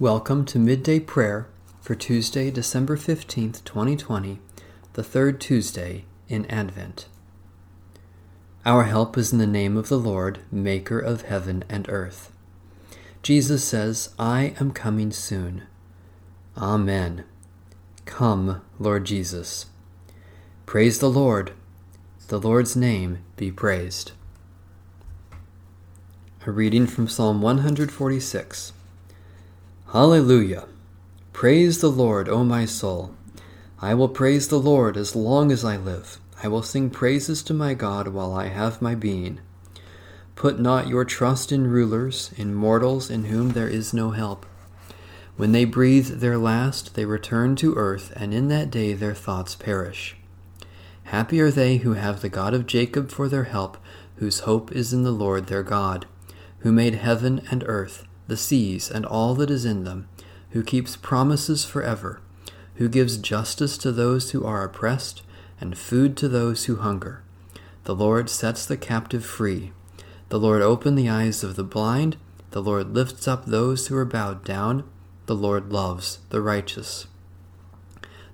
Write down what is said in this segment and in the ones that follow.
Welcome to Midday Prayer for Tuesday, December 15th, 2020, the third Tuesday in Advent. Our help is in the name of the Lord, Maker of heaven and earth. Jesus says, I am coming soon. Amen. Come, Lord Jesus. Praise the Lord. The Lord's name be praised. A reading from Psalm 146. Hallelujah! Praise the Lord, O my soul. I will praise the Lord as long as I live. I will sing praises to my God while I have my being. Put not your trust in rulers, in mortals in whom there is no help. When they breathe their last, they return to earth, and in that day their thoughts perish. Happy are they who have the God of Jacob for their help, whose hope is in the Lord their God, who made heaven and earth the seas, and all that is in them, who keeps promises forever, who gives justice to those who are oppressed, and food to those who hunger. The Lord sets the captive free. The Lord opens the eyes of the blind. The Lord lifts up those who are bowed down. The Lord loves the righteous.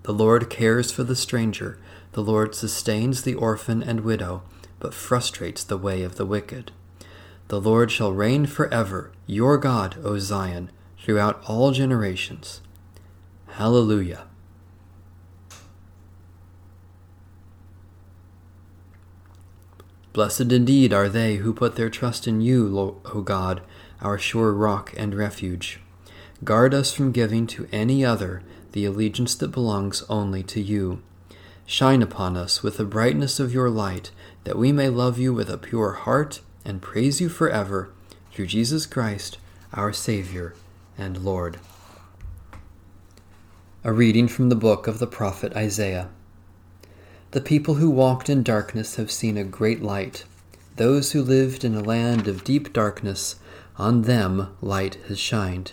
The Lord cares for the stranger. The Lord sustains the orphan and widow, but frustrates the way of the wicked. The Lord shall reign forever, your God, O Zion, throughout all generations. Hallelujah. Blessed indeed are they who put their trust in you, O God, our sure rock and refuge. Guard us from giving to any other the allegiance that belongs only to you. Shine upon us with the brightness of your light, that we may love you with a pure heart and praise you forever through Jesus Christ, our Savior and Lord. A reading from the book of the prophet Isaiah. The people who walked in darkness have seen a great light. Those who lived in a land of deep darkness, on them light has shined.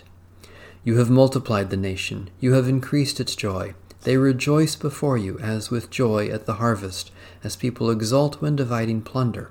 You have multiplied the nation, you have increased its joy. They rejoice before you as with joy at the harvest, as people exult when dividing plunder.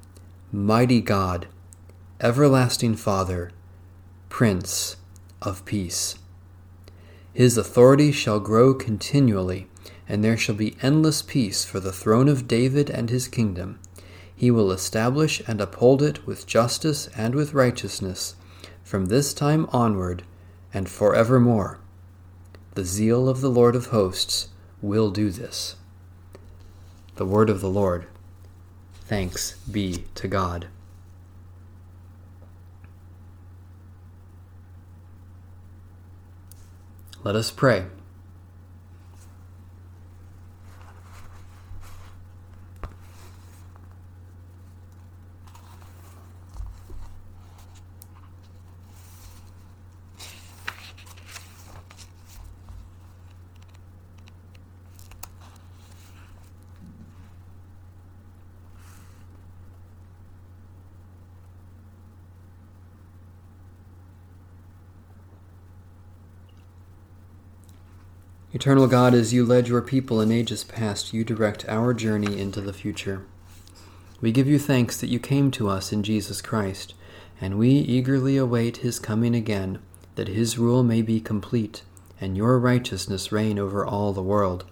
Mighty God, Everlasting Father, Prince of Peace. His authority shall grow continually, and there shall be endless peace for the throne of David and his kingdom. He will establish and uphold it with justice and with righteousness from this time onward and forevermore. The zeal of the Lord of hosts will do this. The word of the Lord. Thanks be to God. Let us pray. Eternal God, as you led your people in ages past, you direct our journey into the future. We give you thanks that you came to us in Jesus Christ, and we eagerly await his coming again, that his rule may be complete, and your righteousness reign over all the world.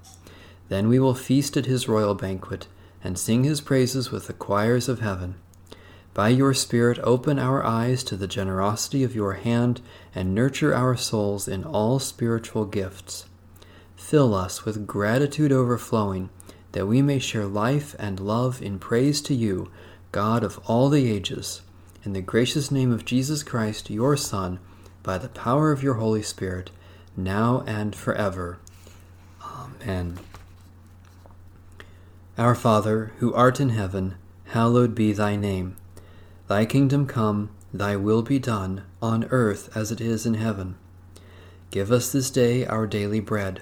Then we will feast at his royal banquet, and sing his praises with the choirs of heaven. By your Spirit, open our eyes to the generosity of your hand, and nurture our souls in all spiritual gifts Fill us with gratitude overflowing, that we may share life and love in praise to you, God of all the ages. In the gracious name of Jesus Christ, your Son, by the power of your Holy Spirit, now and forever. Amen. Our Father, who art in heaven, hallowed be thy name. Thy kingdom come, thy will be done, on earth as it is in heaven. Give us this day our daily bread,